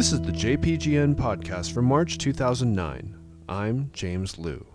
This is the JPGN podcast for March 2009. I'm James Liu.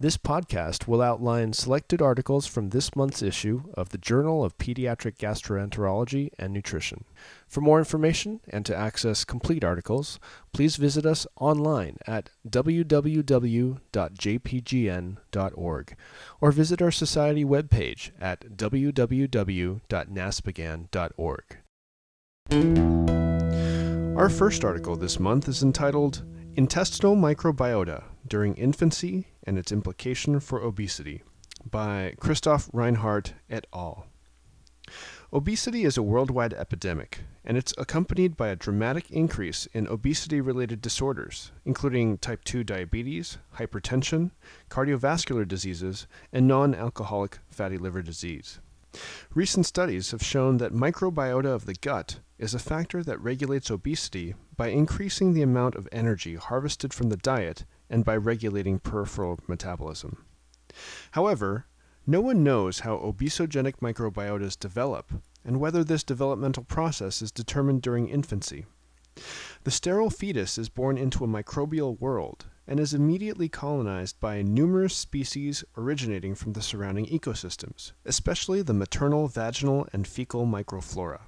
This podcast will outline selected articles from this month's issue of the Journal of Pediatric Gastroenterology and Nutrition. For more information and to access complete articles, please visit us online at www.jpgn.org or visit our society webpage at www.naspghan.org. Our first article this month is entitled Intestinal Microbiota During Infancy and Its Implication for Obesity by Christoph Reinhardt et al. Obesity is a worldwide epidemic, and it's accompanied by a dramatic increase in obesity related disorders, including type 2 diabetes, hypertension, cardiovascular diseases, and non alcoholic fatty liver disease. Recent studies have shown that microbiota of the gut is a factor that regulates obesity by increasing the amount of energy harvested from the diet and by regulating peripheral metabolism. However, no one knows how obesogenic microbiotas develop and whether this developmental process is determined during infancy. The sterile fetus is born into a microbial world and is immediately colonized by numerous species originating from the surrounding ecosystems, especially the maternal, vaginal, and fecal microflora.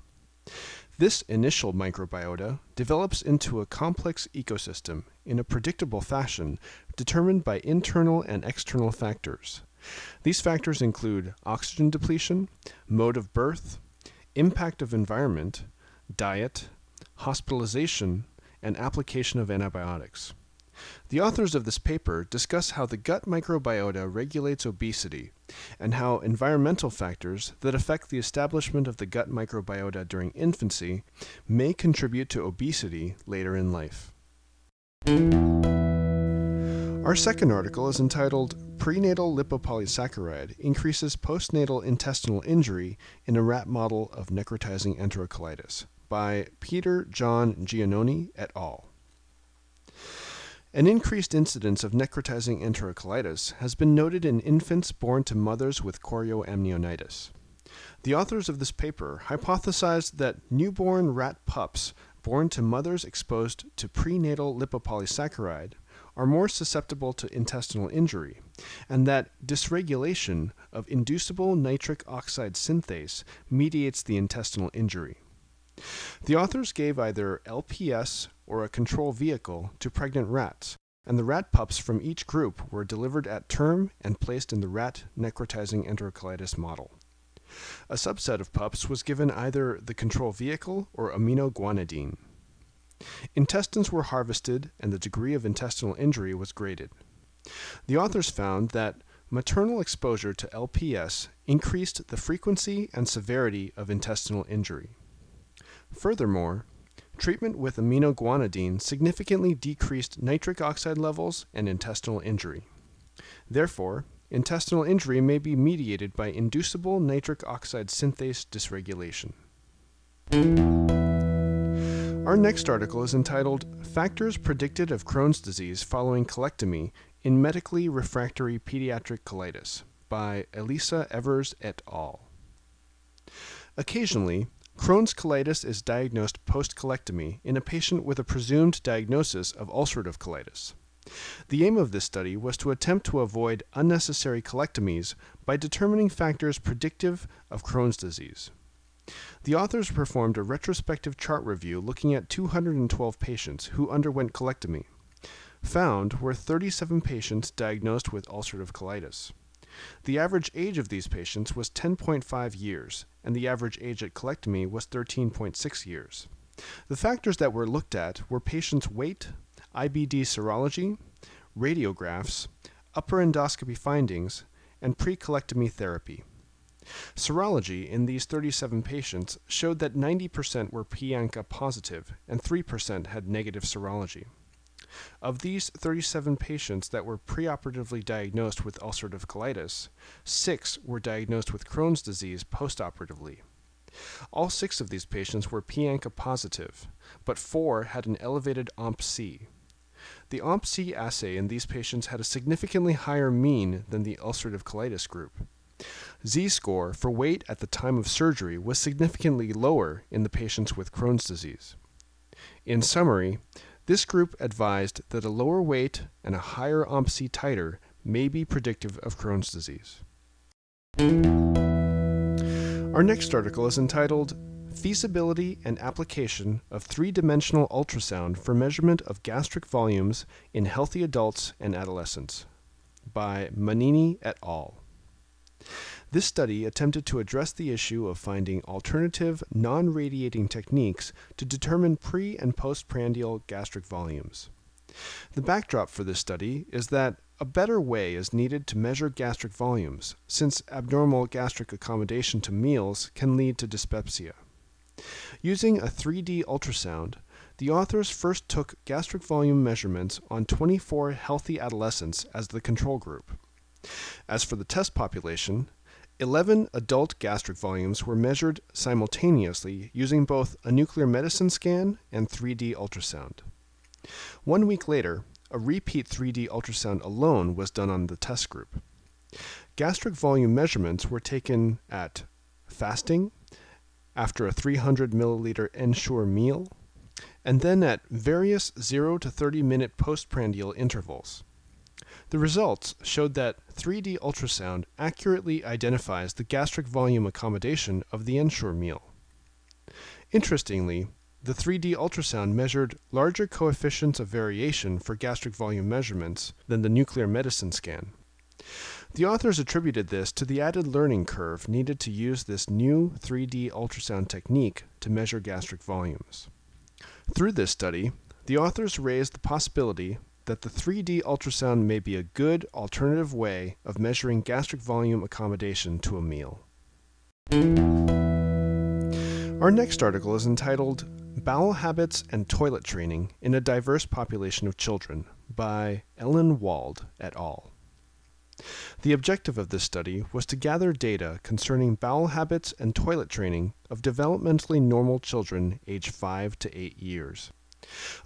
This initial microbiota develops into a complex ecosystem in a predictable fashion determined by internal and external factors. These factors include oxygen depletion, mode of birth, impact of environment, diet, hospitalization, and application of antibiotics. The authors of this paper discuss how the gut microbiota regulates obesity and how environmental factors that affect the establishment of the gut microbiota during infancy may contribute to obesity later in life. Our second article is entitled Prenatal Lipopolysaccharide Increases Postnatal Intestinal Injury in a Rat Model of Necrotizing Enterocolitis by Peter John Giannone et al. An increased incidence of necrotizing enterocolitis has been noted in infants born to mothers with chorioamnionitis. The authors of this paper hypothesized that newborn rat pups born to mothers exposed to prenatal lipopolysaccharide are more susceptible to intestinal injury, and that dysregulation of inducible nitric oxide synthase mediates the intestinal injury. The authors gave either LPS or a control vehicle to pregnant rats, and the rat pups from each group were delivered at term and placed in the rat necrotizing enterocolitis model. A subset of pups was given either the control vehicle or aminoguanidine. Intestines were harvested and the degree of intestinal injury was graded. The authors found that maternal exposure to LPS increased the frequency and severity of intestinal injury. Furthermore, treatment with aminoguanidine significantly decreased nitric oxide levels and intestinal injury. Therefore, intestinal injury may be mediated by inducible nitric oxide synthase dysregulation. Our next article is entitled Factors Predicted of Crohn's Disease Following Colectomy in Medically Refractory Pediatric Colitis by Elisa Evers et al. Occasionally, Crohn's colitis is diagnosed post-colectomy in a patient with a presumed diagnosis of ulcerative colitis. The aim of this study was to attempt to avoid unnecessary colectomies by determining factors predictive of Crohn's disease. The authors performed a retrospective chart review looking at 212 patients who underwent colectomy. Found were 37 patients diagnosed with ulcerative colitis. The average age of these patients was 10.5 years, and the average age at colectomy was 13.6 years. The factors that were looked at were patients' weight, IBD serology, radiographs, upper endoscopy findings, and pre colectomy therapy. Serology in these 37 patients showed that 90% were pANCA positive and 3% had negative serology. Of these 37 patients that were preoperatively diagnosed with ulcerative colitis, six were diagnosed with Crohn's disease postoperatively. All six of these patients were pANCA positive, but four had an elevated OMP-C. The OMP-C assay in these patients had a significantly higher mean than the ulcerative colitis group. Z-score for weight at the time of surgery was significantly lower in the patients with Crohn's disease. In summary, this group advised that a lower weight and a higher OMP-C titer may be predictive of Crohn's disease. Our next article is entitled Feasibility and Application of Three-Dimensional Ultrasound for Measurement of Gastric Volumes in Healthy Adults and Adolescents by Manini et al. This study attempted to address the issue of finding alternative, non radiating techniques to determine pre and postprandial gastric volumes. The backdrop for this study is that a better way is needed to measure gastric volumes, since abnormal gastric accommodation to meals can lead to dyspepsia. Using a 3D ultrasound, the authors first took gastric volume measurements on 24 healthy adolescents as the control group. As for the test population, 11 adult gastric volumes were measured simultaneously using both a nuclear medicine scan and 3D ultrasound. One week later, a repeat 3D ultrasound alone was done on the test group. Gastric volume measurements were taken at fasting, after a 300 milliliter Ensure meal, and then at various 0 to 30 minute postprandial intervals. The results showed that 3D ultrasound accurately identifies the gastric volume accommodation of the Ensure meal. Interestingly, the 3D ultrasound measured larger coefficients of variation for gastric volume measurements than the nuclear medicine scan. The authors attributed this to the added learning curve needed to use this new 3D ultrasound technique to measure gastric volumes. Through this study, the authors raised the possibility that the 3D ultrasound may be a good alternative way of measuring gastric volume accommodation to a meal. Our next article is entitled Bowel Habits and Toilet Training in a Diverse Population of Children by Ellen Wald et al. The objective of this study was to gather data concerning bowel habits and toilet training of developmentally normal children aged 5 to 8 years.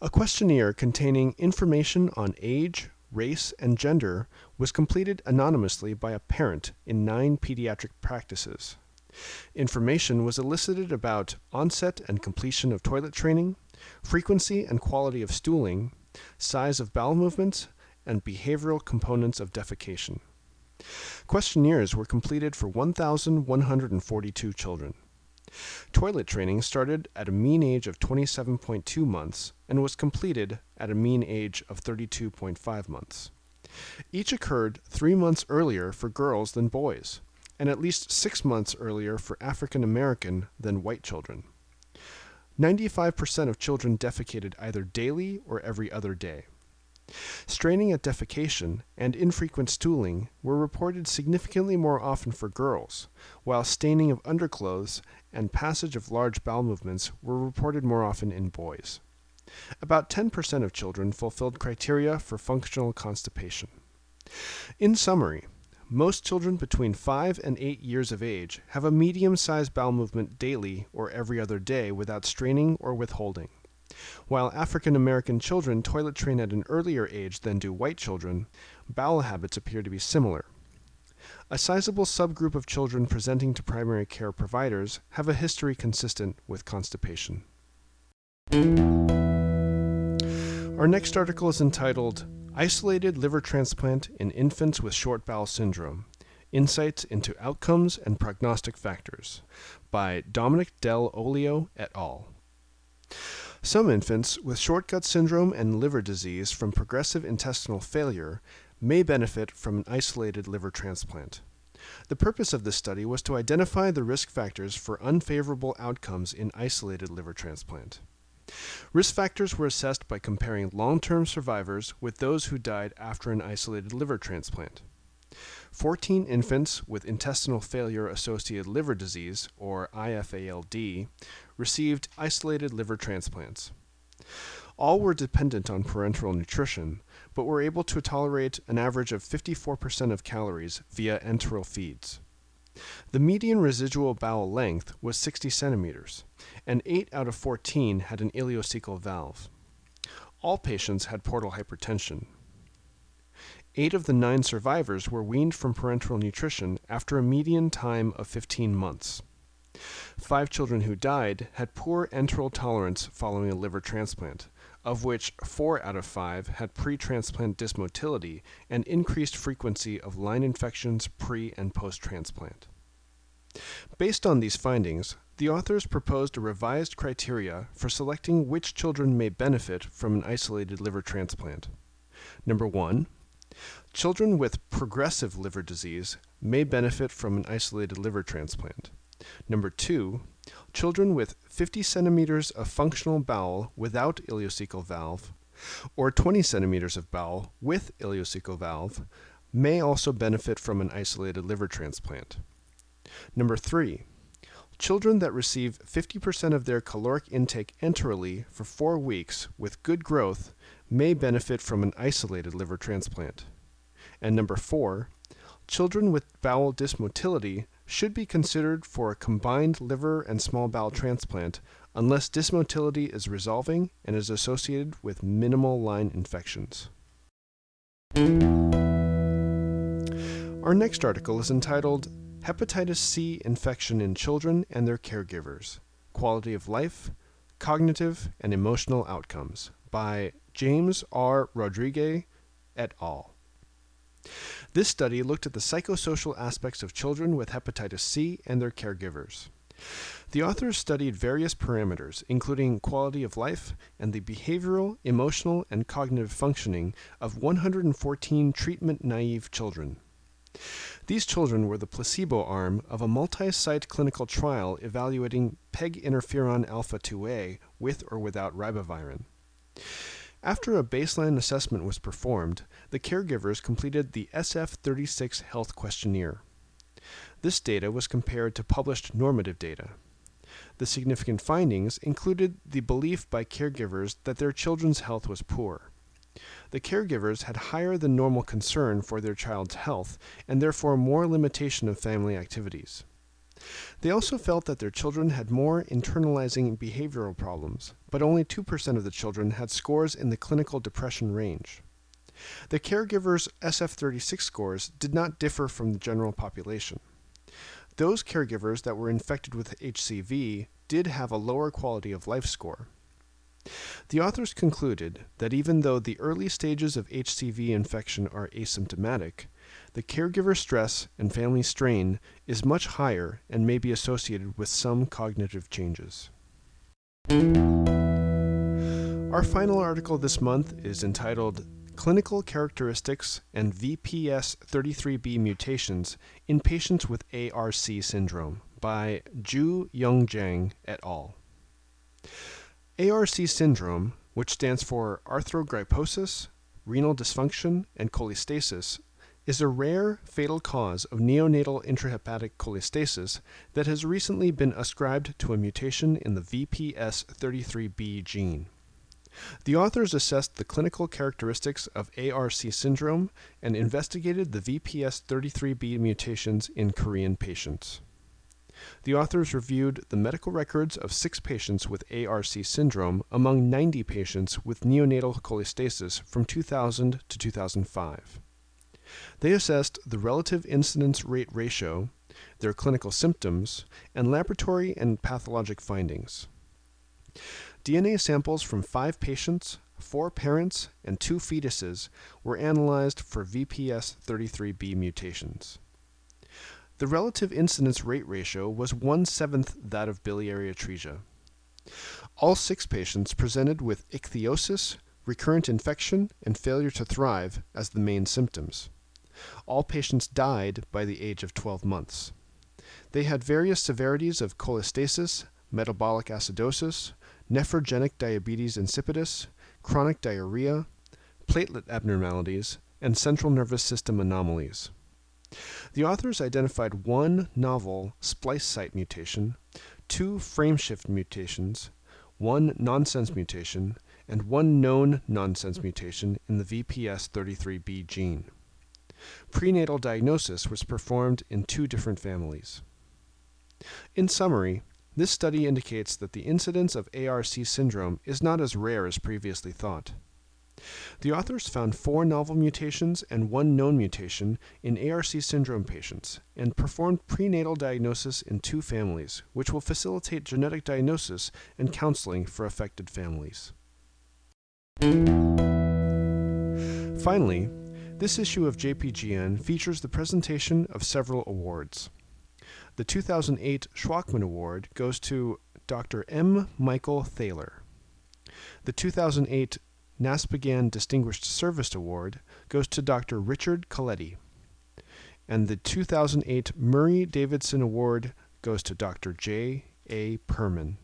A questionnaire containing information on age, race, and gender was completed anonymously by a parent in nine pediatric practices. Information was elicited about onset and completion of toilet training, frequency and quality of stooling, size of bowel movements, and behavioral components of defecation. Questionnaires were completed for 1,142 children. Toilet training started at a mean age of 27.2 months and was completed at a mean age of 32.5 months. Each occurred three months earlier for girls than boys, and at least six months earlier for African American than white children. 95% of children defecated either daily or every other day. Straining at defecation and infrequent stooling were reported significantly more often for girls, while staining of underclothes and passage of large bowel movements were reported more often in boys. About 10% of children fulfilled criteria for functional constipation. In summary, most children between 5 and 8 years of age have a medium sized bowel movement daily or every other day without straining or withholding. While African American children toilet train at an earlier age than do white children, bowel habits appear to be similar. A sizable subgroup of children presenting to primary care providers have a history consistent with constipation. Our next article is entitled Isolated Liver Transplant in Infants with Short Bowel Syndrome Insights into Outcomes and Prognostic Factors by Dominic Dell'Olio et al. Some infants with short gut syndrome and liver disease from progressive intestinal failure may benefit from an isolated liver transplant. The purpose of this study was to identify the risk factors for unfavorable outcomes in isolated liver transplant. Risk factors were assessed by comparing long term survivors with those who died after an isolated liver transplant. 14 infants with intestinal failure associated liver disease, or IFALD, received isolated liver transplants. All were dependent on parenteral nutrition, but were able to tolerate an average of 54% of calories via enteral feeds. The median residual bowel length was 60 centimeters, and 8 out of 14 had an ileocecal valve. All patients had portal hypertension. Eight of the nine survivors were weaned from parenteral nutrition after a median time of 15 months. Five children who died had poor enteral tolerance following a liver transplant, of which four out of five had pre transplant dysmotility and increased frequency of line infections pre and post transplant. Based on these findings, the authors proposed a revised criteria for selecting which children may benefit from an isolated liver transplant. Number one, children with progressive liver disease may benefit from an isolated liver transplant. Number two, children with 50 centimeters of functional bowel without ileocecal valve or 20 centimeters of bowel with ileocecal valve may also benefit from an isolated liver transplant. Number three, children that receive 50% of their caloric intake enterally for four weeks with good growth may benefit from an isolated liver transplant. And number four, children with bowel dysmotility should be considered for a combined liver and small bowel transplant unless dysmotility is resolving and is associated with minimal line infections. Our next article is entitled Hepatitis C Infection in Children and Their Caregivers Quality of Life, Cognitive and Emotional Outcomes by James R. Rodriguez et al. This study looked at the psychosocial aspects of children with hepatitis C and their caregivers. The authors studied various parameters, including quality of life and the behavioral, emotional, and cognitive functioning of 114 treatment naive children. These children were the placebo arm of a multi site clinical trial evaluating PEG interferon alpha 2A with or without ribavirin. After a baseline assessment was performed, the caregivers completed the SF36 health questionnaire. This data was compared to published normative data. The significant findings included the belief by caregivers that their children's health was poor. The caregivers had higher than normal concern for their child's health and therefore more limitation of family activities. They also felt that their children had more internalizing behavioral problems, but only 2% of the children had scores in the clinical depression range. The caregivers' SF36 scores did not differ from the general population. Those caregivers that were infected with HCV did have a lower quality of life score. The authors concluded that even though the early stages of HCV infection are asymptomatic, the caregiver stress and family strain is much higher and may be associated with some cognitive changes. Our final article this month is entitled Clinical Characteristics and VPS 33B Mutations in Patients with ARC Syndrome by Ju Young Jang et al. ARC syndrome, which stands for arthrogryposis, renal dysfunction, and cholestasis, is a rare, fatal cause of neonatal intrahepatic cholestasis that has recently been ascribed to a mutation in the VPS33B gene. The authors assessed the clinical characteristics of ARC syndrome and investigated the VPS33B mutations in Korean patients. The authors reviewed the medical records of six patients with ARC syndrome among 90 patients with neonatal cholestasis from 2000 to 2005. They assessed the relative incidence rate ratio, their clinical symptoms, and laboratory and pathologic findings. DNA samples from five patients, four parents, and two fetuses were analyzed for VPS 33B mutations. The relative incidence rate ratio was one seventh that of biliary atresia. All six patients presented with ichthyosis, recurrent infection, and failure to thrive as the main symptoms. All patients died by the age of 12 months. They had various severities of cholestasis, metabolic acidosis, nephrogenic diabetes insipidus, chronic diarrhea, platelet abnormalities, and central nervous system anomalies. The authors identified one novel splice site mutation, two frameshift mutations, one nonsense mutation, and one known nonsense mutation in the VPS33B gene. Prenatal diagnosis was performed in two different families. In summary, this study indicates that the incidence of ARC syndrome is not as rare as previously thought. The authors found four novel mutations and one known mutation in ARC syndrome patients and performed prenatal diagnosis in two families, which will facilitate genetic diagnosis and counseling for affected families. Finally, this issue of JPGN features the presentation of several awards. The 2008 Shwachman Award goes to Dr. M. Michael Thaler. The 2008 NASPGHAN Distinguished Service Award goes to Dr. Richard Colletti. And the 2008 Murray Davidson Award goes to Dr. J. A. Perman.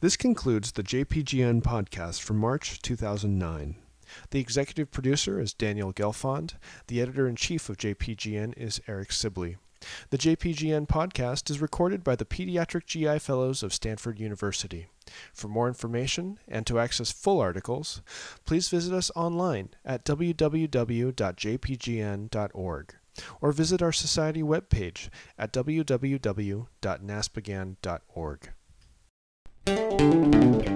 This concludes the JPGN podcast for March 2009. The executive producer is Daniel Gelfond. The editor in chief of JPGN is Eric Sibley. The JPGN podcast is recorded by the Pediatric GI Fellows of Stanford University. For more information and to access full articles, please visit us online at www.jpgn.org or visit our society webpage at www.naspghan.org.